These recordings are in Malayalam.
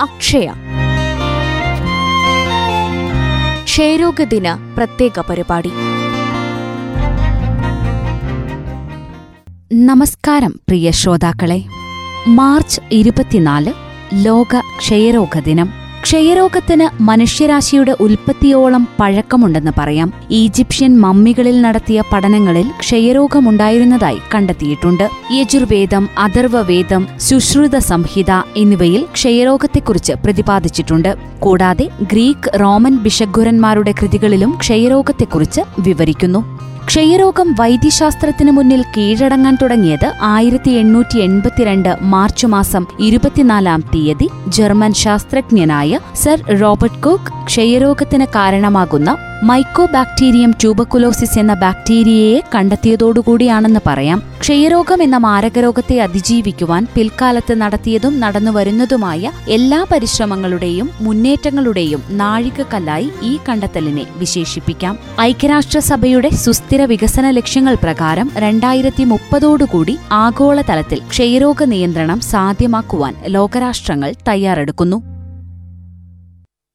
അക്ഷയ. ക്ഷയരോഗ ദിന പ്രത്യേക പരിപാടി. നമസ്കാരം പ്രിയ ശ്രോതാക്കളെ. മാർച്ച് ഇരുപത്തിനാല് ലോക ക്ഷയരോഗ ദിനം. ക്ഷയരോഗത്തിന് മനുഷ്യരാശിയുടെ ഉൽപ്പത്തിയോളം പഴക്കമുണ്ടെന്ന് പറയാം. ഈജിപ്ഷ്യൻ മമ്മികളിൽ നടത്തിയ പഠനങ്ങളിൽ ക്ഷയരോഗമുണ്ടായിരുന്നതായി കണ്ടെത്തിയിട്ടുണ്ട്. യജുർവേദം അഥർവവേദം സുശ്രുത സംഹിത എന്നിവയിൽ ക്ഷയരോഗത്തെക്കുറിച്ച് പ്രതിപാദിച്ചിട്ടുണ്ട്. കൂടാതെ ഗ്രീക്ക് റോമൻ ബിഷഗുരന്മാരുടെ കൃതികളിലും ക്ഷയരോഗത്തെക്കുറിച്ച് വിവരിക്കുന്നു. ക്ഷയരോഗം വൈദ്യശാസ്ത്രത്തിന് മുന്നിൽ കീഴടങ്ങാൻ തുടങ്ങിയത് ആയിരത്തി എണ്ണൂറ്റി എൺപത്തിരണ്ട് മാർച്ച് മാസം ഇരുപത്തിനാലാം തീയതി ജർമ്മൻ ശാസ്ത്രജ്ഞനായ സർ റോബർട്ട് കുക്ക് ക്ഷയരോഗത്തിന് കാരണമാകുന്ന മൈക്കോബാക്ടീരിയം ട്യൂബക്കുലോസിസ് എന്ന ബാക്ടീരിയയെ കണ്ടെത്തിയതോടുകൂടിയാണെന്ന് പറയാം. ക്ഷയരോഗം എന്ന മാരകരോഗത്തെ അതിജീവിക്കുവാൻ പിൽക്കാലത്ത് നടത്തിയതും നടന്നുവരുന്നതുമായ എല്ലാ പരിശ്രമങ്ങളുടെയും മുന്നേറ്റങ്ങളുടെയും നാഴികക്കല്ലായി ഈ കണ്ടെത്തലിനെ വിശേഷിപ്പിക്കാം. ഐക്യരാഷ്ട്രസഭയുടെ സുസ്ഥിര വികസന ലക്ഷ്യങ്ങൾ പ്രകാരം രണ്ടായിരത്തി മുപ്പതോടുകൂടി ആഗോളതലത്തിൽ ക്ഷയരോഗ നിയന്ത്രണം സാധ്യമാക്കുവാൻ ലോകരാഷ്ട്രങ്ങൾ തയ്യാറെടുക്കുന്നു.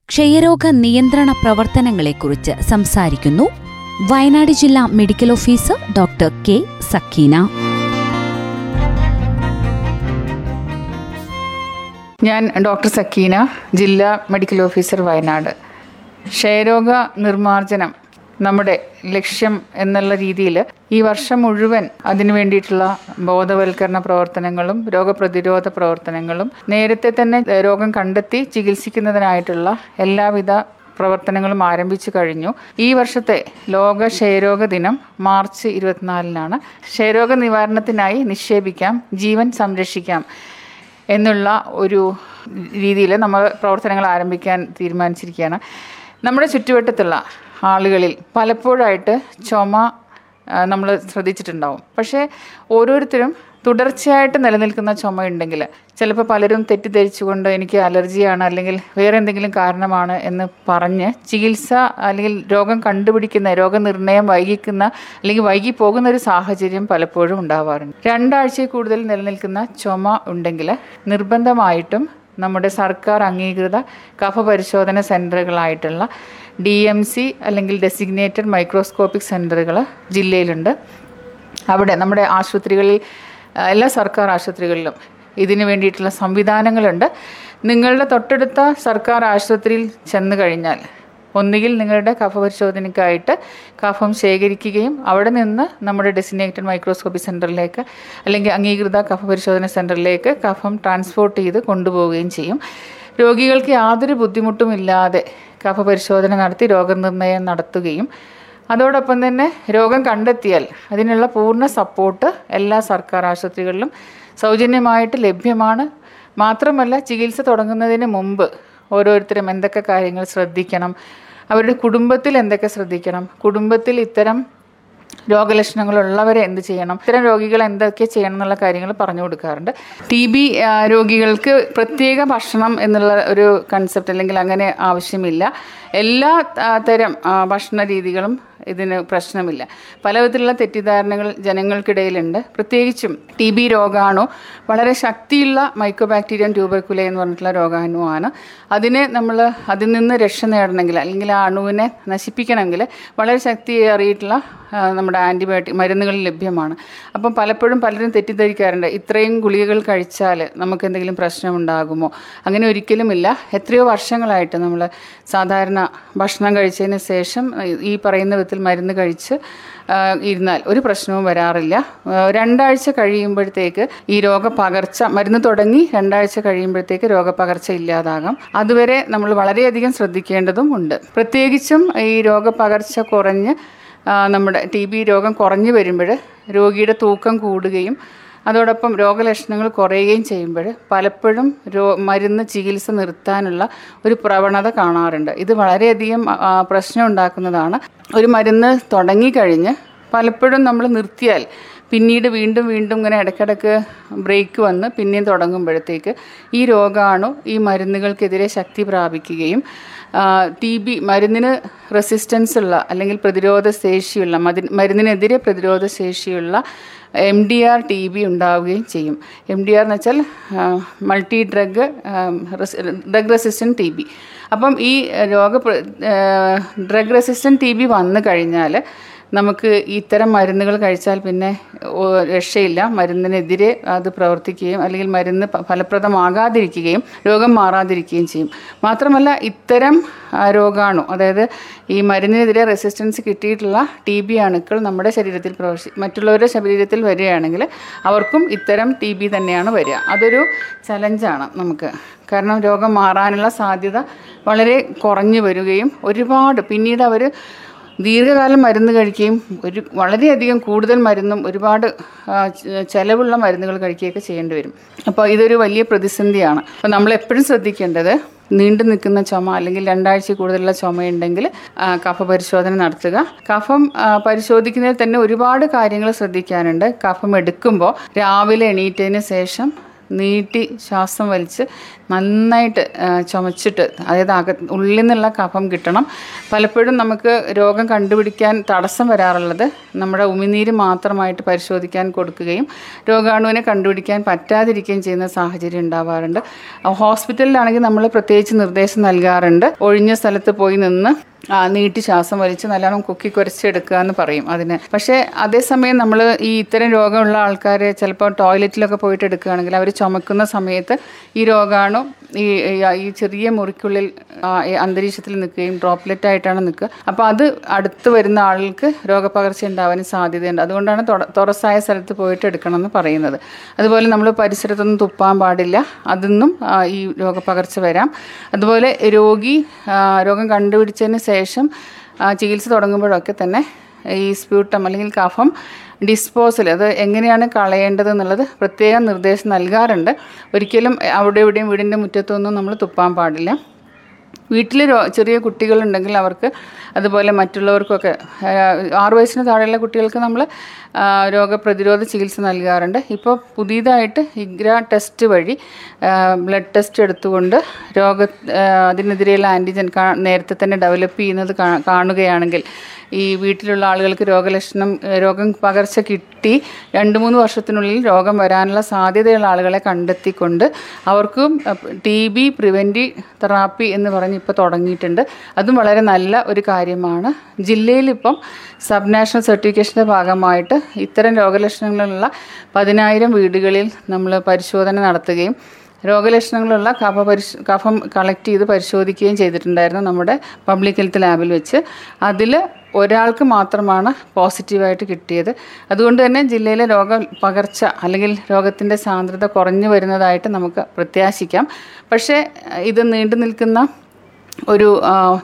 ക്ഷയരോഗ നിയന്ത്രണ പ്രവർത്തനങ്ങളെക്കുറിച്ച് സംസാരിക്കുന്നു വയനാട് ജില്ലാ medical officer doctor K Sakeena. ഞാൻ ഡോക്ടർ സക്കീന ജില്ലാ മെഡിക്കൽ ഓഫീസർ വയനാട്. ക്ഷയരോഗ നിർമ്മാർജനം നമ്മുടെ ലക്ഷ്യം എന്നുള്ള രീതിയിൽ ഈ വർഷം മുഴുവൻ അതിനു വേണ്ടിയിട്ടുള്ള ബോധവൽക്കരണ പ്രവർത്തനങ്ങളും രോഗപ്രതിരോധ പ്രവർത്തനങ്ങളും നേരത്തെ തന്നെ രോഗം കണ്ടെത്തി ചികിത്സിക്കുന്നതിനായിട്ടുള്ള എല്ലാവിധ പ്രവർത്തനങ്ങളും ആരംഭിച്ചു കഴിഞ്ഞു. ഈ വർഷത്തെ ലോക ക്ഷയരോഗ ദിനം മാർച്ച് ഇരുപത്തിനാലിനാണ്. ക്ഷയരോഗ നിവാരണത്തിനായി നിക്ഷേപിക്കാം ജീവൻ സംരക്ഷിക്കാം എന്നുള്ള ഒരു രീതിയിൽ നമ്മൾ പ്രവർത്തനങ്ങൾ ആരംഭിക്കാൻ തീരുമാനിച്ചിരിക്കുകയാണ്. നമ്മുടെ ചുറ്റുവട്ടത്തുള്ള ആളുകളിൽ പലപ്പോഴായിട്ട് ചുമ നമ്മൾ ശ്രദ്ധിച്ചിട്ടുണ്ടാവും. പക്ഷേ ഓരോരുത്തരും തുടർച്ചയായിട്ട് നിലനിൽക്കുന്ന ചുമയുണ്ടെങ്കിൽ ചിലപ്പോൾ പലരും തെറ്റിദ്ധരിച്ചുകൊണ്ട് എനിക്ക് അലർജിയാണ് അല്ലെങ്കിൽ വേറെ എന്തെങ്കിലും കാരണമാണ് എന്ന് പറഞ്ഞ് ചികിത്സ അല്ലെങ്കിൽ രോഗം കണ്ടുപിടിക്കുന്ന രോഗനിർണയം വൈകിക്കുന്ന അല്ലെങ്കിൽ വൈകി പോകുന്ന ഒരു സാഹചര്യം പലപ്പോഴും ഉണ്ടാവാറുണ്ട്. രണ്ടാഴ്ചയിൽ കൂടുതൽ നിലനിൽക്കുന്ന ചുമ ഉണ്ടെങ്കിൽ നിർബന്ധമായിട്ടും നമ്മുടെ സർക്കാർ അംഗീകൃത കഫ പരിശോധന സെന്ററുകളായിട്ടുള്ള ഡി എം സി അല്ലെങ്കിൽ ഡെസിഗ്നേറ്റഡ് മൈക്രോസ്കോപ്പിക് സെന്ററുകൾ ജില്ലയിലുണ്ട്. അവിടെ നമ്മുടെ ആശുപത്രികളിൽ എല്ലാ സർക്കാർ ആശുപത്രികളിലും ഇതിനു വേണ്ടിയിട്ടുള്ള സംവിധാനങ്ങളുണ്ട്. നിങ്ങളുടെ തൊട്ടടുത്ത സർക്കാർ ആശുപത്രിയിൽ ചെന്ന് കഴിഞ്ഞാൽ ഒന്നുകിൽ നിങ്ങളുടെ കഫ പരിശോധനയ്ക്കായിട്ട് കഫം ശേഖരിക്കുകയും അവിടെ നിന്ന് നമ്മുടെ ഡെസിഗ്നേറ്റഡ് മൈക്രോസ്കോപ്പി സെന്ററിലേക്ക് അല്ലെങ്കിൽ അംഗീകൃത കഫ പരിശോധന സെന്ററിലേക്ക് കഫം ട്രാൻസ്പോർട്ട് ചെയ്ത് കൊണ്ടുപോവുകയും ചെയ്യും. രോഗികൾക്ക് യാതൊരു ബുദ്ധിമുട്ടും ഇല്ലാതെ കഫ പരിശോധന നടത്തി രോഗനിർണയം നടത്തുകയും അതോടൊപ്പം തന്നെ രോഗം കണ്ടെത്തിയാൽ അതിനുള്ള പൂർണ സപ്പോർട്ട് എല്ലാ സർക്കാർ ആശുപത്രികളിലും സൗജന്യമായിട്ട് ലഭ്യമാണ്. മാത്രമല്ല ചികിത്സ തുടങ്ങുന്നതിന് മുമ്പ് ഓരോരുത്തരും എന്തൊക്കെ കാര്യങ്ങൾ ശ്രദ്ധിക്കണം അവരുടെ കുടുംബത്തിൽ എന്തൊക്കെ ശ്രദ്ധിക്കണം കുടുംബത്തിൽ ഇത്തരം രോഗലക്ഷണങ്ങളുള്ളവരെ എന്ത് ചെയ്യണം? ഇത്തരം രോഗികൾ എന്തൊക്കെ ചെയ്യണം എന്നുള്ള കാര്യങ്ങൾ പറഞ്ഞു കൊടുക്കാറുണ്ട്. ടി ബി രോഗികൾക്ക് പ്രത്യേക ഭക്ഷണം എന്നുള്ള ഒരു കൺസെപ്റ്റ് അല്ലെങ്കിൽ അങ്ങനെ ആവശ്യമില്ല. എല്ലാ തരം ഭക്ഷണ രീതികളും ഇതിന് പ്രശ്നമില്ല. പല വിധത്തിലുള്ള തെറ്റിദ്ധാരണകൾ ജനങ്ങൾക്കിടയിലുണ്ട്. പ്രത്യേകിച്ചും ടി ബി രോഗാണു വളരെ ശക്തിയുള്ള മൈക്രോബാക്ടീരിയം ട്യൂബർക്കുല എന്ന് പറഞ്ഞിട്ടുള്ള രോഗാണുവാണ്. അതിനെ നമ്മൾ അതിൽ നിന്ന് രക്ഷ നേടണമെങ്കിൽ അല്ലെങ്കിൽ ആ അണുവിനെ നശിപ്പിക്കണമെങ്കിൽ വളരെ ശക്തിയേറിയിട്ടുള്ള നമ്മുടെ ആന്റിബയോട്ടിക് മരുന്നുകൾ ലഭ്യമാണ്. അപ്പം പലപ്പോഴും പലരും തെറ്റിദ്ധരിക്കാറുണ്ട്. ഇത്രയും ഗുളികകൾ കഴിച്ചാൽ നമുക്ക് എന്തെങ്കിലും പ്രശ്നമുണ്ടാകുമോ? അങ്ങനെ ഒരിക്കലുമില്ല. എത്രയോ വർഷങ്ങളായിട്ട് നമ്മൾ സാധാരണ ഭക്ഷണം കഴിച്ചതിന് ശേഷം ഈ പറയുന്ന വിധത്തിൽ മരുന്ന് കഴിച്ച് ഇരുന്നാൽ ഒരു പ്രശ്നവും വരാറില്ല. രണ്ടാഴ്ച കഴിയുമ്പോഴത്തേക്ക് ഈ രോഗപകർച്ച മരുന്ന് തുടങ്ങി രണ്ടാഴ്ച കഴിയുമ്പോഴത്തേക്ക് രോഗപകർച്ച ഇല്ലാതാകാം. അതുവരെ നമ്മൾ വളരെയധികം ശ്രദ്ധിക്കേണ്ടതും ഉണ്ട്. പ്രത്യേകിച്ചും ഈ രോഗപകർച്ച കുറഞ്ഞ് നമ്മുടെ ടി ബി രോഗം കുറഞ്ഞു വരുമ്പോൾ രോഗിയുടെ തൂക്കം കൂടുകയും അതോടൊപ്പം രോഗലക്ഷണങ്ങൾ കുറയുകയും ചെയ്യുമ്പോൾ പലപ്പോഴും രോ മരുന്ന് ചികിത്സ നിർത്താനുള്ള ഒരു പ്രവണത കാണാറുണ്ട്. ഇത് വളരെയധികം പ്രശ്നം ഉണ്ടാക്കുന്നതാണ്. ഒരു മരുന്ന് തുടങ്ങിക്കഴിഞ്ഞ് പലപ്പോഴും നമ്മൾ നിർത്തിയാൽ പിന്നീട് വീണ്ടും വീണ്ടും ഇങ്ങനെ ഇടയ്ക്കിടയ്ക്ക് ബ്രേക്ക് വന്ന് പിന്നെയും തുടങ്ങുമ്പോഴത്തേക്ക് ഈ രോഗാണു ഈ മരുന്നുകൾക്കെതിരെ ശക്തി പ്രാപിക്കുകയും ടി ബി മരുന്നിന് റെസിസ്റ്റൻസ് ഉള്ള അല്ലെങ്കിൽ പ്രതിരോധ ശേഷിയുള്ള മതി- മരുന്നിനെതിരെ പ്രതിരോധ ശേഷിയുള്ള M D R T B ഉണ്ടാവുകയും ചെയ്യും. എം ഡി ആർ എന്ന് വെച്ചാൽ multi drug drug resistant T B അപ്പം ഈ രോഗ ഡ്രഗ് റെസിസ്റ്റന്റ് ടി ബി വന്നു കഴിഞ്ഞാൽ നമുക്ക് ഇത്തരം മരുന്നുകൾ കഴിച്ചാൽ പിന്നെ രക്ഷയില്ല. മരുന്നിനെതിരെ അത് പ്രവർത്തിക്കുകയും അല്ലെങ്കിൽ മരുന്ന് ഫലപ്രദമാകാതിരിക്കുകയും രോഗം മാറാതിരിക്കുകയും ചെയ്യും. മാത്രമല്ല ഇത്തരം രോഗാണു അതായത് ഈ മരുന്നിനെതിരെ റെസിസ്റ്റൻസ് കിട്ടിയിട്ടുള്ള ടി ബി അണുക്കൾ നമ്മുടെ ശരീരത്തിൽ പ്രവർത്തി മറ്റുള്ളവരുടെ ശരീരത്തിൽ വരികയാണെങ്കിൽ അവർക്കും ഇത്തരം ടി ബി തന്നെയാണ് വരിക. അതൊരു ചലഞ്ചാണ് നമുക്ക്. കാരണം രോഗം മാറാനുള്ള സാധ്യത വളരെ കുറഞ്ഞു വരികയും ഒരുപാട്. പിന്നീട് അവർ ദീർഘകാലം മരുന്ന് കഴിക്കുകയും ഒരു വളരെയധികം കൂടുതൽ മരുന്നും ഒരുപാട് ചിലവുള്ള മരുന്നുകൾ കഴിക്കുകയൊക്കെ ചെയ്യേണ്ടി വരും. അപ്പോൾ ഇതൊരു വലിയ പ്രതിസന്ധിയാണ്. അപ്പോൾ നമ്മൾ എപ്പോഴും ശ്രദ്ധിക്കേണ്ടത് നീണ്ടു നിൽക്കുന്ന ചുമ അല്ലെങ്കിൽ രണ്ടാഴ്ച കൂടുതലുള്ള ചുമയുണ്ടെങ്കിൽ കഫ പരിശോധന നടത്തുക. കഫം പരിശോധിക്കുന്നതിൽ തന്നെ ഒരുപാട് കാര്യങ്ങൾ ശ്രദ്ധിക്കാനുണ്ട്. കഫം എടുക്കുമ്പോൾ രാവിലെ എണീറ്റതിന് ശേഷം നീട്ടി ശ്വാസം വലിച്ച് നന്നായിട്ട് ചുമച്ചിട്ട് അതായത് അക ഉള്ളിൽ നിന്നുള്ള കഫം കിട്ടണം. പലപ്പോഴും നമുക്ക് രോഗം കണ്ടുപിടിക്കാൻ തടസ്സം വരാറുള്ളത് നമ്മുടെ ഉമിനീര് മാത്രമായിട്ട് പരിശോധിക്കാൻ കൊടുക്കുകയും രോഗാണുവിനെ കണ്ടുപിടിക്കാൻ പറ്റാതിരിക്കുകയും ചെയ്യുന്ന സാഹചര്യം ഉണ്ടാവാറുണ്ട്. ഹോസ്പിറ്റലിലാണെങ്കിൽ നമ്മൾ പ്രത്യേകിച്ച് നിർദ്ദേശം നൽകാറുണ്ട്. ഒഴിഞ്ഞ സ്ഥലത്ത് പോയി നിന്ന് നീട്ടി ശ്വാസം വലിച്ച് നല്ലോണം കുക്കി കുരച്ചെടുക്കുക എന്ന് പറയും അതിന്. പക്ഷേ അതേസമയം നമ്മൾ ഈ ഇത്തരം രോഗമുള്ള ആൾക്കാരെ ചിലപ്പോൾ ടോയ്ലറ്റിലൊക്കെ പോയിട്ട് എടുക്കുകയാണെങ്കിൽ അവർ ചുമക്കുന്ന സമയത്ത് ഈ രോഗാണു ഈ ഈ- ഈ ചെറിയ മുറിക്കുള്ളിൽ അന്തരീക്ഷത്തിൽ നിൽക്കുകയും ഡ്രോപ്ലെറ്റ് ആയിട്ടാണ് നിൽക്കുക. അപ്പോൾ അത് അടുത്ത് വരുന്ന ആളുകൾക്ക് രോഗപകർച്ച ഉണ്ടാവാനും സാധ്യതയുണ്ട്. അതുകൊണ്ടാണ് തുറസായ സ്ഥലത്ത് പോയിട്ട് എടുക്കണം എന്ന് പറയുന്നത്. അതുപോലെ നമ്മൾ പരിസരത്തൊന്നും തുപ്പാൻ പാടില്ല. അതിന്നും ഈ രോഗപകർച്ച വരാം. അതുപോലെ രോഗി രോഗം കണ്ടുപിടിച്ചതിന് ശേഷം ചികിത്സ തുടങ്ങുമ്പോഴൊക്കെ തന്നെ ഈ സ്പ്യൂട്ടം അല്ലെങ്കിൽ കഫം ഡിസ്പോസൽ അത് എങ്ങനെയാണ് കളയേണ്ടത് എന്നുള്ളത് പ്രത്യേകം നിർദ്ദേശം നൽകാറുണ്ട്. ഒരിക്കലും അവിടെ എവിടെയും വീടിന്റെ മുറ്റത്തൊന്നും നമ്മൾ തുപ്പാൻ പാടില്ല. വീട്ടിൽ ചെറിയ കുട്ടികളുണ്ടെങ്കിൽ അവർക്ക് അതുപോലെ മറ്റുള്ളവർക്കൊക്കെ ആറു വയസ്സിന് താഴെയുള്ള കുട്ടികൾക്ക് നമ്മൾ രോഗപ്രതിരോധ ചികിത്സ നൽകാറുണ്ട്. ഇപ്പോൾ പുതിയതായിട്ട് ഇഗ്ര ടെസ്റ്റ് വഴി ബ്ലഡ് ടെസ്റ്റ് എടുത്തുകൊണ്ട് രോഗ അതിനെതിരെയുള്ള ആന്റിജൻ നേരത്തെ തന്നെ ഡെവലപ്പ് ചെയ്യുന്നത് കാണുകയാണെങ്കിൽ ഈ വീട്ടിലുള്ള ആളുകൾക്ക് രോഗലക്ഷണം രോഗം പകർച്ച കിട്ടി രണ്ട് മൂന്ന് വർഷത്തിനുള്ളിൽ രോഗം വരാനുള്ള സാധ്യതയുള്ള ആളുകളെ കണ്ടെത്തിക്കൊണ്ട് അവർക്കും ടി ബി പ്രിവെന്റീവ് തെറാപ്പി എന്ന് പറഞ്ഞ് ഇപ്പോൾ തുടങ്ങിയിട്ടുണ്ട്. അതും വളരെ നല്ല ഒരു കാര്യമാണ്. ജില്ലയിലിപ്പം സബ് നാഷണൽ സർട്ടിഫിക്കേഷന്റെ ഭാഗമായിട്ട് ഇത്തരം രോഗലക്ഷണങ്ങളുള്ള പതിനായിരം വീടുകളിൽ നമ്മൾ പരിശോധന നടത്തുകയും രോഗലക്ഷണങ്ങളുള്ള കഫ പരിശ് കഫം കളക്ട് ചെയ്ത് പരിശോധിക്കുകയും ചെയ്തിട്ടുണ്ടായിരുന്നു നമ്മുടെ പബ്ലിക് ഹെൽത്ത് ലാബിൽ വെച്ച്. അതിൽ ഒരാൾക്ക് മാത്രമാണ് പോസിറ്റീവായിട്ട് കിട്ടിയത്. അതുകൊണ്ട് തന്നെ ജില്ലയിലെ രോഗ പകർച്ച അല്ലെങ്കിൽ രോഗത്തിന്റെ സാന്ദ്രത കുറഞ്ഞു വരുന്നതായിട്ട് നമുക്ക് പ്രത്യാശിക്കാം. പക്ഷേ ഇത് നീണ്ടു നിൽക്കുന്ന ഒരു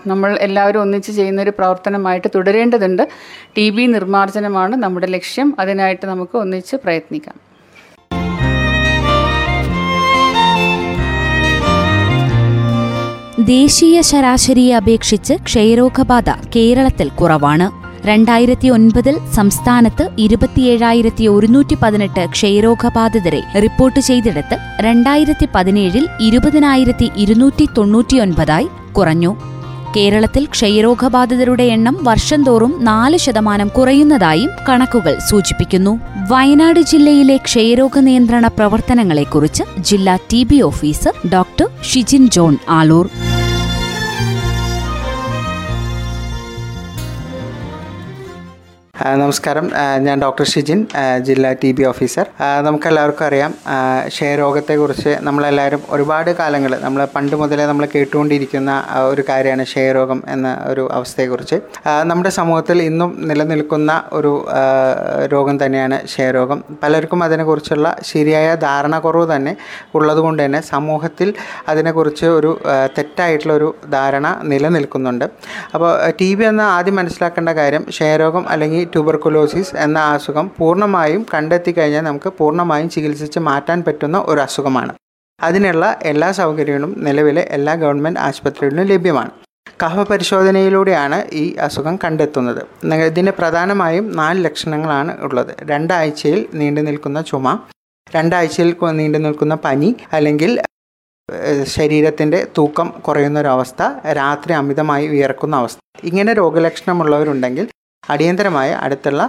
നമ്മൾ എല്ലാവരും ഒന്നിച്ച് ചെയ്യുന്ന ഒരു പ്രവർത്തനമായിട്ട് തുടരേണ്ടതുണ്ട്. ടി ബി നിർമ്മാർജനമാണ് നമ്മുടെ ലക്ഷ്യം. അതിനായിട്ട് നമുക്ക് ഒന്നിച്ച് പ്രയത്നിക്കാം. ദേശീയ ശരാശരിയെ അപേക്ഷിച്ച് ക്ഷയരോഗബാധ കേരളത്തിൽ കുറവാണ്. രണ്ടായിരത്തി ഒൻപതിൽ സംസ്ഥാനത്ത് ഇരുപത്തിയേഴായിരത്തി ഒരുന്നൂറ്റി പതിനെട്ട് ക്ഷയരോഗബാധിതരെ റിപ്പോർട്ട് ചെയ്തെടുത്ത് രണ്ടായിരത്തി പതിനേഴിൽ ഇരുപതിനായിരത്തി ഇരുന്നൂറ്റി തൊണ്ണൂറ്റിയൊൻപതായി കുറഞ്ഞു. കേരളത്തിൽ ക്ഷയരോഗബാധിതരുടെ എണ്ണം വർഷം തോറും നാല് ശതമാനം കുറയുന്നതായും കണക്കുകൾ സൂചിപ്പിക്കുന്നു. വയനാട് ജില്ലയിലെ ക്ഷയരോഗ നിയന്ത്രണ പ്രവർത്തനങ്ങളെക്കുറിച്ച് ജില്ലാ T B officer doctor Shijin John Aloor. നമസ്കാരം. ഞാൻ ഡോക്ടർ ഷിജിൻ ജില്ലാ ടി ബി ഓഫീസർ. നമുക്കെല്ലാവർക്കും അറിയാം ക്ഷയരോഗത്തെക്കുറിച്ച് നമ്മളെല്ലാവരും ഒരുപാട് കാലങ്ങൾ നമ്മൾ പണ്ട് മുതലേ നമ്മൾ കേട്ടുകൊണ്ടിരിക്കുന്ന ഒരു കാര്യമാണ് ക്ഷയരോഗം എന്ന ഒരു അവസ്ഥയെക്കുറിച്ച്. നമ്മുടെ സമൂഹത്തിൽ ഇന്നും നിലനിൽക്കുന്ന ഒരു രോഗം തന്നെയാണ് ക്ഷയരോഗം. പലർക്കും അതിനെക്കുറിച്ചുള്ള ശരിയായ ധാരണക്കുറവ് തന്നെ ഉള്ളതുകൊണ്ട് തന്നെ സമൂഹത്തിൽ അതിനെക്കുറിച്ച് ഒരു തെറ്റായിട്ടുള്ളൊരു ധാരണ നിലനിൽക്കുന്നുണ്ട്. അപ്പോൾ ടി ബി എന്ന ആദ്യം മനസ്സിലാക്കേണ്ട കാര്യം ക്ഷയരോഗം അല്ലെങ്കിൽ ട്യൂബർക്കുലോസിസ് എന്ന അസുഖം പൂർണമായും കണ്ടെത്തി കഴിഞ്ഞാൽ നമുക്ക് പൂർണമായും ചികിത്സിച്ച് മാറ്റാൻ പറ്റുന്ന ഒരു അസുഖമാണ്. അതിനുള്ള എല്ലാ സൗകര്യങ്ങളും നിലവിലെ എല്ലാ ഗവൺമെന്റ് ആശുപത്രികളിലും ലഭ്യമാണ്. കഫ പരിശോധനയിലൂടെയാണ് ഈ അസുഖം കണ്ടെത്തുന്നത്. ഇതിന് പ്രധാനമായും നാല് ലക്ഷണങ്ങളാണ് ഉള്ളത്. രണ്ടാഴ്ചയിൽ നീണ്ടു നിൽക്കുന്ന ചുമ രണ്ടാഴ്ചയിൽ നീണ്ടു നിൽക്കുന്ന പനി അല്ലെങ്കിൽ ശരീരത്തിന്റെ തൂക്കം കുറയുന്നൊരവസ്ഥ രാത്രി അമിതമായി വിയർക്കുന്ന അവസ്ഥ. ഇങ്ങനെ രോഗലക്ഷണമുള്ളവരുണ്ടെങ്കിൽ അടിയന്തരമായ അടുത്തുള്ള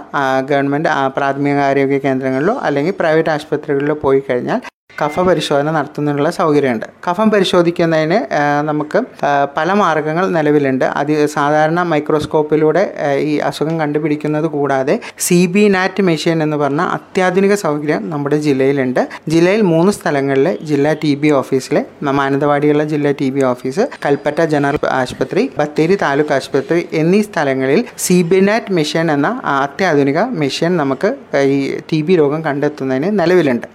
ഗവൺമെന്റ് പ്രാഥമിക ആരോഗ്യ കേന്ദ്രങ്ങളിലോ അല്ലെങ്കിൽ പ്രൈവറ്റ് ആശുപത്രികളിലോ പോയി കഴിഞ്ഞാൽ കഫ പരിശോധന നടത്തുന്നതിനുള്ള സൗകര്യമുണ്ട്. കഫം പരിശോധിക്കുന്നതിന് നമുക്ക് പല മാർഗങ്ങൾ നിലവിലുണ്ട്. അത് സാധാരണ മൈക്രോസ്കോപ്പിലൂടെ ഈ അസുഖം കണ്ടുപിടിക്കുന്നത് കൂടാതെ സി ബി നാറ്റ് മെഷീൻ എന്ന് പറഞ്ഞ അത്യാധുനിക സൗകര്യം നമ്മുടെ ജില്ലയിലുണ്ട്. ജില്ലയിൽ മൂന്ന് സ്ഥലങ്ങളിൽ ജില്ലാ ടി ബി ഓഫീസിലെ മാനന്തവാടിയുള്ള ജില്ലാ T B office Kalpetta general ആശുപത്രി ബത്തേരി താലൂക്ക് ആശുപത്രി എന്നീ സ്ഥലങ്ങളിൽ സി ബി നാറ്റ് മെഷീൻ എന്ന അത്യാധുനിക മെഷീൻ നമുക്ക് ഈ ടി ബി രോഗം കണ്ടെത്തുന്നതിന് നിലവിലുണ്ട്.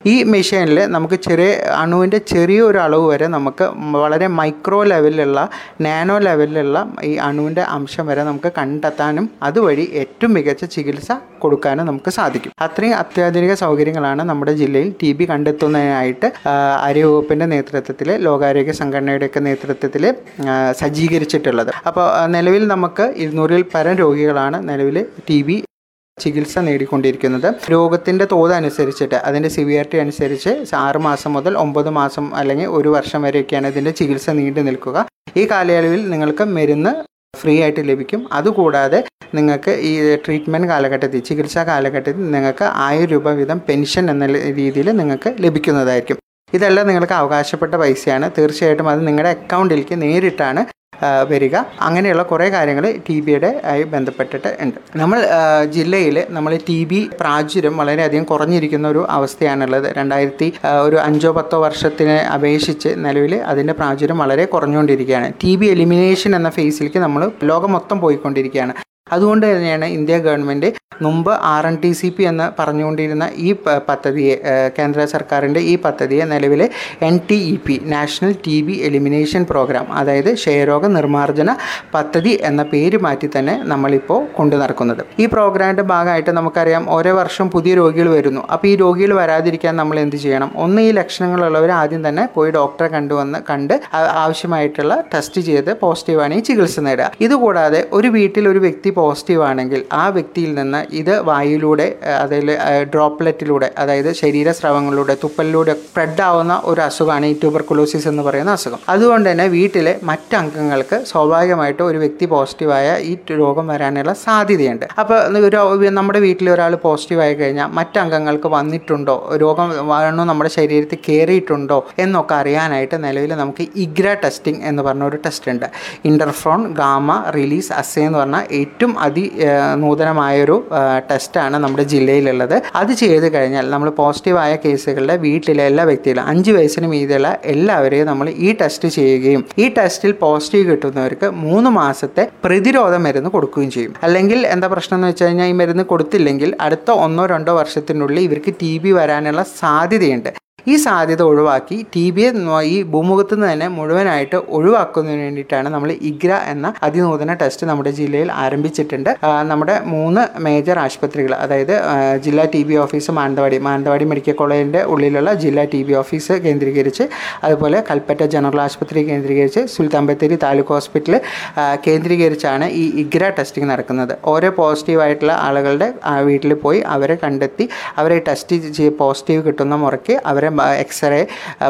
ഈ മെഷീനിൽ നമുക്ക് ചെറിയ അണുവിന്റെ ചെറിയൊരു അളവ് വരെ നമുക്ക് വളരെ മൈക്രോ ലെവലിലുള്ള നാനോ ലെവലിലുള്ള ഈ അണുവിന്റെ അംശം വരെ നമുക്ക് കണ്ടെത്താനും അതുവഴി ഏറ്റവും മികച്ച ചികിത്സ കൊടുക്കാനും നമുക്ക് സാധിക്കും. അത്രയും അത്യാധുനിക സൗകര്യങ്ങളാണ് നമ്മുടെ ജില്ലയിൽ ടി ബി കണ്ടെത്തുന്നതിനായിട്ട് ആരോഗ്യവകുപ്പിന്റെ നേതൃത്വത്തിൽ ലോകാരോഗ്യ സംഘടനയുടെയൊക്കെ നേതൃത്വത്തിൽ സജ്ജീകരിച്ചിട്ടുള്ളത്. അപ്പോൾ നിലവിൽ നമുക്ക് ഇരുന്നൂറിൽ പരം രോഗികളാണ് നിലവിൽ ടി ബി ചികിത്സ നേടിക്കൊണ്ടിരിക്കുന്നത്. രോഗത്തിന്റെ തോത് അനുസരിച്ചിട്ട് അതിന്റെ സിവിയറിറ്റി അനുസരിച്ച് ആറ് മാസം മുതൽ ഒമ്പത് മാസം അല്ലെങ്കിൽ ഒരു വർഷം വരെയൊക്കെയാണ് ഇതിന്റെ ചികിത്സ നീണ്ടു നിൽക്കുക. ഈ കാലയളവിൽ നിങ്ങൾക്ക് മരുന്ന് ഫ്രീ ആയിട്ട് ലഭിക്കും. അതുകൂടാതെ നിങ്ങൾക്ക് ഈ ട്രീറ്റ്മെന്റ് കാലഘട്ടത്തിൽ ചികിത്സാ കാലഘട്ടത്തിൽ നിങ്ങൾക്ക് ആയിരം രൂപ വീതം പെൻഷൻ എന്ന രീതിയിൽ നിങ്ങൾക്ക് ലഭിക്കുന്നതായിരിക്കും. ഇതെല്ലാം നിങ്ങൾക്ക് അവകാശപ്പെട്ട പൈസയാണ്. തീർച്ചയായിട്ടും അത് നിങ്ങളുടെ അക്കൗണ്ടിലേക്ക് നേരിട്ടാണ് വരിക. അങ്ങനെയുള്ള കുറേ കാര്യങ്ങൾ ടി ബിയുടെ ആയി ബന്ധപ്പെട്ടിട്ട് ഉണ്ട്. നമ്മൾ ജില്ലയിൽ നമ്മൾ ടി ബി പ്രാചുര്യം വളരെയധികം കുറഞ്ഞിരിക്കുന്ന ഒരു അവസ്ഥയാണുള്ളത്. രണ്ടായിരത്തി ഒരു അഞ്ചോ പത്തോ വർഷത്തിനെ അപേക്ഷിച്ച് നിലവിൽ അതിന്റെ പ്രാചുര്യം വളരെ കുറഞ്ഞുകൊണ്ടിരിക്കുകയാണ്. ടി ബി എലിമിനേഷൻ എന്ന ഫേസിലേക്ക് നമ്മൾ ലോകം മൊത്തം പോയിക്കൊണ്ടിരിക്കുകയാണ്. അതുകൊണ്ട് തന്നെയാണ് ഇന്ത്യ ഗവൺമെന്റ് മുമ്പ് R N T C P എന്ന് പറഞ്ഞുകൊണ്ടിരുന്ന ഈ പദ്ധതിയെ കേന്ദ്ര സർക്കാരിന്റെ ഈ പദ്ധതിയെ നിലവിലെ N T E P national T B elimination programme അതായത് ക്ഷയരോഗ നിർമ്മാർജന പദ്ധതി എന്ന പേര് മാറ്റി തന്നെ നമ്മളിപ്പോൾ കൊണ്ടു നടക്കുന്നത്. ഈ പ്രോഗ്രാമിന്റെ ഭാഗമായിട്ട് നമുക്കറിയാം ഓരോ വർഷം പുതിയ രോഗികൾ വരുന്നു. അപ്പോൾ ഈ രോഗികൾ വരാതിരിക്കാൻ നമ്മൾ എന്ത് ചെയ്യണം? ഒന്ന് ഈ ലക്ഷണങ്ങളുള്ളവർ ആദ്യം തന്നെ പോയി ഡോക്ടറെ കണ്ടുവന്ന് കണ്ട് ആവശ്യമായിട്ടുള്ള ടെസ്റ്റ് ചെയ്ത് പോസിറ്റീവാണെങ്കിൽ ചികിത്സ നേടുക. ഇതുകൂടാതെ ഒരു വീട്ടിൽ ഒരു വ്യക്തി പോസിറ്റീവ് ആണെങ്കിൽ ആ വ്യക്തിയിൽ നിന്ന് ഇത് വായുവിലൂടെ അതിൽ ഡ്രോപ്ലെറ്റിലൂടെ അതായത് ശരീരസ്രവങ്ങളിലൂടെ തുപ്പലിലൂടെ സ്പ്രെഡ് ആവുന്ന ഒരു അസുഖമാണ് ഈ ട്യൂബർകുലോസിസ് എന്ന് പറയുന്ന അസുഖം. അതുകൊണ്ട് തന്നെ വീട്ടിലെ മറ്റംഗങ്ങൾക്ക് സ്വാഭാവികമായിട്ട് ഒരു വ്യക്തി പോസിറ്റീവായ ഈ രോഗം വരാനുള്ള സാധ്യതയുണ്ട്. അപ്പോൾ നമ്മുടെ വീട്ടിൽ ഒരാൾ പോസിറ്റീവ് ആയി കഴിഞ്ഞാൽ മറ്റംഗങ്ങൾക്ക് വന്നിട്ടുണ്ടോ? രോഗം വരണോ നമ്മുടെ ശരീരത്തിൽ കയറിയിട്ടുണ്ടോ എന്നൊക്കെ അറിയാനായിട്ട് നിലവിൽ നമുക്ക് ഇഗ്ര ടെസ്റ്റിംഗ് എന്ന് പറഞ്ഞ ഒരു ടെസ്റ്റ് ഉണ്ട്. ഇന്റർഫ്രോൺ ഗാമ റിലീസ് അസേ എന്ന് പറഞ്ഞ ഏറ്റവും അതി ഏഹ്, നൂതനമായൊരു ടെസ്റ്റാണ് നമ്മുടെ ജില്ലയിലുള്ളത്. അത് ചെയ്ത് കഴിഞ്ഞാൽ നമ്മൾ പോസിറ്റീവായ കേസുകളുടെ വീട്ടിലെ എല്ലാ വ്യക്തികളും അഞ്ച് വയസ്സിന് മീതെയുള്ള എല്ലാവരെയും നമ്മൾ ഈ ടെസ്റ്റ് ചെയ്യുകയും ഈ ടെസ്റ്റിൽ പോസിറ്റീവ് കിട്ടുന്നവർക്ക് മൂന്ന് മാസത്തെ പ്രതിരോധ മരുന്ന് കൊടുക്കുകയും ചെയ്യും. അല്ലെങ്കിൽ എന്താ പ്രശ്നം എന്ന് വെച്ച് കഴിഞ്ഞാൽ ഈ മരുന്ന് കൊടുത്തില്ലെങ്കിൽ അടുത്ത ഒന്നോ രണ്ടോ വർഷത്തിനുള്ളിൽ ഇവർക്ക് ടി ബി വരാനുള്ള സാധ്യതയുണ്ട്. ഈ സാധ്യത ഒഴിവാക്കി ടി ബി ഈ ഭൂമുഖത്ത് നിന്ന് തന്നെ മുഴുവനായിട്ട് ഒഴിവാക്കുന്നതിന് വേണ്ടിയിട്ടാണ് നമ്മൾ ഇഗ്ര എന്ന അതിനൂതന ടെസ്റ്റ് നമ്മുടെ ജില്ലയിൽ ആരംഭിച്ചിട്ടുണ്ട്. നമ്മുടെ മൂന്ന് മേജർ ആശുപത്രികൾ അതായത് ജില്ലാ T B office Mananthavady Mananthavady medical കോളേജിന്റെ ഉള്ളിലുള്ള ജില്ലാ ടി ബി ഓഫീസ് കേന്ദ്രീകരിച്ച് അതുപോലെ കൽപ്പറ്റ ജനറൽ ആശുപത്രി കേന്ദ്രീകരിച്ച് സുൽത്താൻ ബത്തേരി താലൂക്ക് ഹോസ്പിറ്റൽ കേന്ദ്രീകരിച്ചാണ് ഈ ഇഗ്ര ടെസ്റ്റിംഗ് നടക്കുന്നത്. ഓരോ പോസിറ്റീവ് ആയിട്ടുള്ള ആളുകളുടെ വീട്ടിൽ പോയി അവരെ കണ്ടെത്തി അവരെ ടെസ്റ്റ് പോസിറ്റീവ് കിട്ടുന്ന മുറയ്ക്ക് അവരെ X-ray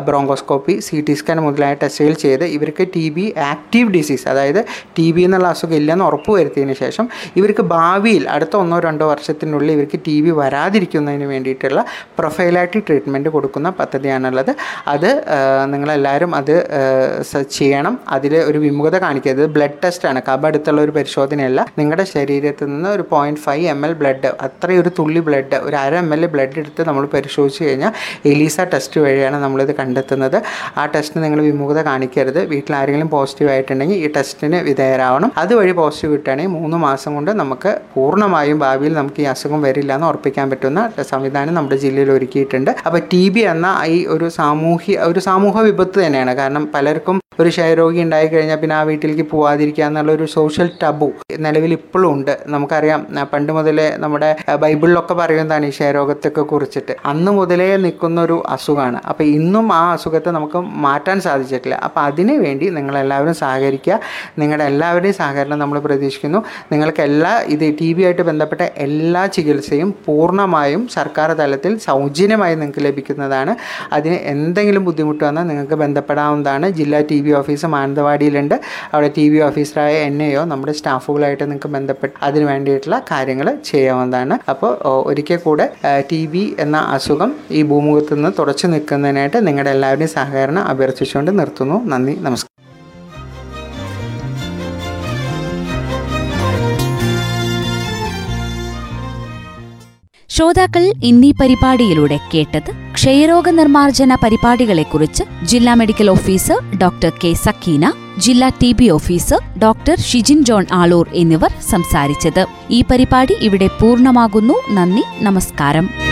bronchoscopy C T scan മുതലായ ടെസ്റ്റുകൾ ചെയ്ത് ഇവർക്ക് ടി ബി ആക്റ്റീവ് ഡിസീസ് അതായത് ടി ബി എന്നുള്ള അസുഖം ഇല്ലെന്ന് ഉറപ്പ് വരുത്തിയതിന് ശേഷം ഇവർക്ക് ഭാവിയിൽ അടുത്ത ഒന്നോ രണ്ടോ വർഷത്തിനുള്ളിൽ ഇവർക്ക് ടി ബി വരാതിരിക്കുന്നതിന് വേണ്ടിയിട്ടുള്ള പ്രൊഫൈലായിട്ട് ട്രീറ്റ്മെന്റ് കൊടുക്കുന്ന പദ്ധതിയാണുള്ളത്. അത് നിങ്ങളെല്ലാവരും അത് ചെയ്യണം. അതിൽ ഒരു വിമുഖത കാണിക്കരുത് ബ്ലഡ് ടെസ്റ്റാണ് കബ അടുത്തുള്ള ഒരു പരിശോധനയല്ല. നിങ്ങളുടെ ശരീരത്തിൽ നിന്ന് ഒരു point five M L blood അത്രയൊരു തുള്ളി ബ്ലഡ് ഒരു അര എം എൽ ബ്ലഡ് എടുത്ത് നമ്മൾ പരിശോധിച്ച് കഴിഞ്ഞാൽ എലീസ ടെസ്റ്റ് വഴിയാണ് നമ്മളിത് കണ്ടെത്തുന്നത്. ആ ടെസ്റ്റിന് നിങ്ങൾ വിമുഖത കാണിക്കരുത്. വീട്ടിൽ ആരെങ്കിലും പോസിറ്റീവ് ആയിട്ടുണ്ടെങ്കിൽ ഈ ടെസ്റ്റിന് വിധേയരാവണം. അതുവഴി പോസിറ്റീവ് കിട്ടുകയാണെങ്കിൽ മൂന്ന് മാസം കൊണ്ട് നമുക്ക് പൂർണമായും ഭാവിയിൽ നമുക്ക് ഈ അസുഖം വരില്ല എന്ന് ഉറപ്പിക്കാൻ പറ്റുന്ന സംവിധാനം നമ്മുടെ ജില്ലയിൽ ഒരുക്കിയിട്ടുണ്ട്. അപ്പോൾ ടി ബി എന്ന ഈ ഒരു സാമൂഹ്യ ഒരു സമൂഹ വിപത്ത് തന്നെയാണ്. കാരണം പലർക്കും ഒരു ക്ഷയരോഗി ഉണ്ടായി കഴിഞ്ഞാൽ പിന്നെ ആ വീട്ടിലേക്ക് പോവാതിരിക്കുക എന്നുള്ള ഒരു സോഷ്യൽ ടബു നിലവിൽ ഇപ്പോഴും ഉണ്ട്. നമുക്കറിയാം പണ്ട് മുതലേ നമ്മുടെ ബൈബിളിലൊക്കെ പറയുന്നതാണ് ഈ ക്ഷയരോഗത്തൊക്കെ കുറിച്ചിട്ട്. അന്ന് മുതലേ നിൽക്കുന്ന ഒരു അസുഖമാണ്. അപ്പോൾ ഇന്നും ആ അസുഖത്തെ നമുക്ക് മാറ്റാൻ സാധിച്ചിട്ടില്ല. അപ്പോൾ അതിനു വേണ്ടി നിങ്ങളെല്ലാവരും സഹകരിക്കുക. നിങ്ങളുടെ എല്ലാവരുടെയും സഹകരണം നമ്മൾ പ്രതീക്ഷിക്കുന്നു. നിങ്ങൾക്ക് എല്ലാ ഇത് ടി ബി ആയിട്ട് ബന്ധപ്പെട്ട എല്ലാ ചികിത്സയും പൂർണമായും സർക്കാർ തലത്തിൽ സൗജന്യമായി നിങ്ങൾക്ക് ലഭിക്കുന്നതാണ്. അതിന് എന്തെങ്കിലും ബുദ്ധിമുട്ട് വന്നാൽ നിങ്ങൾക്ക് ബന്ധപ്പെടാവുന്നതാണ്. ജില്ലാ ടി ബി ഓഫീസ് മാനന്തവാടിയിലുണ്ട്. അവിടെ ടി ബി ഓഫീസറായ എന്നെയോ നമ്മുടെ സ്റ്റാഫുകളായിട്ട് നിങ്ങൾക്ക് ബന്ധപ്പെട്ട് അതിന് വേണ്ടിയിട്ടുള്ള കാര്യങ്ങൾ ചെയ്യാവുന്നതാണ്. അപ്പോൾ ഒരിക്കൽ കൂടെ ടി ബി എന്ന അസുഖം ഈ ഭൂമുഖത്ത് നിന്ന് തുടച്ചു നിൽക്കുന്നതിനായിട്ട് നിങ്ങളുടെ എല്ലാവരുടെയും സഹകരണം അഭ്യർത്ഥിച്ചുകൊണ്ട് നിർത്തുന്നു. നന്ദി നമസ്കാരം. ശ്രോതാക്കൾ ഇന്നീ പരിപാടിയിലൂടെ കേട്ടത് ക്ഷയരോഗ നിർമ്മാർജന പരിപാടികളെക്കുറിച്ച് ജില്ലാ medical officer doctor K Sakeena ജില്ലാ T B officer doctor Shijin John Aloor എന്നിവർ സംസാരിച്ചത്. ഈ പരിപാടി ഇവിടെ പൂർണമാകുന്നു. നന്ദി നമസ്കാരം.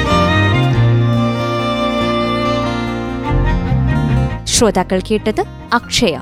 ശ്രോതാക്കൾ കേട്ടത് അക്ഷയ.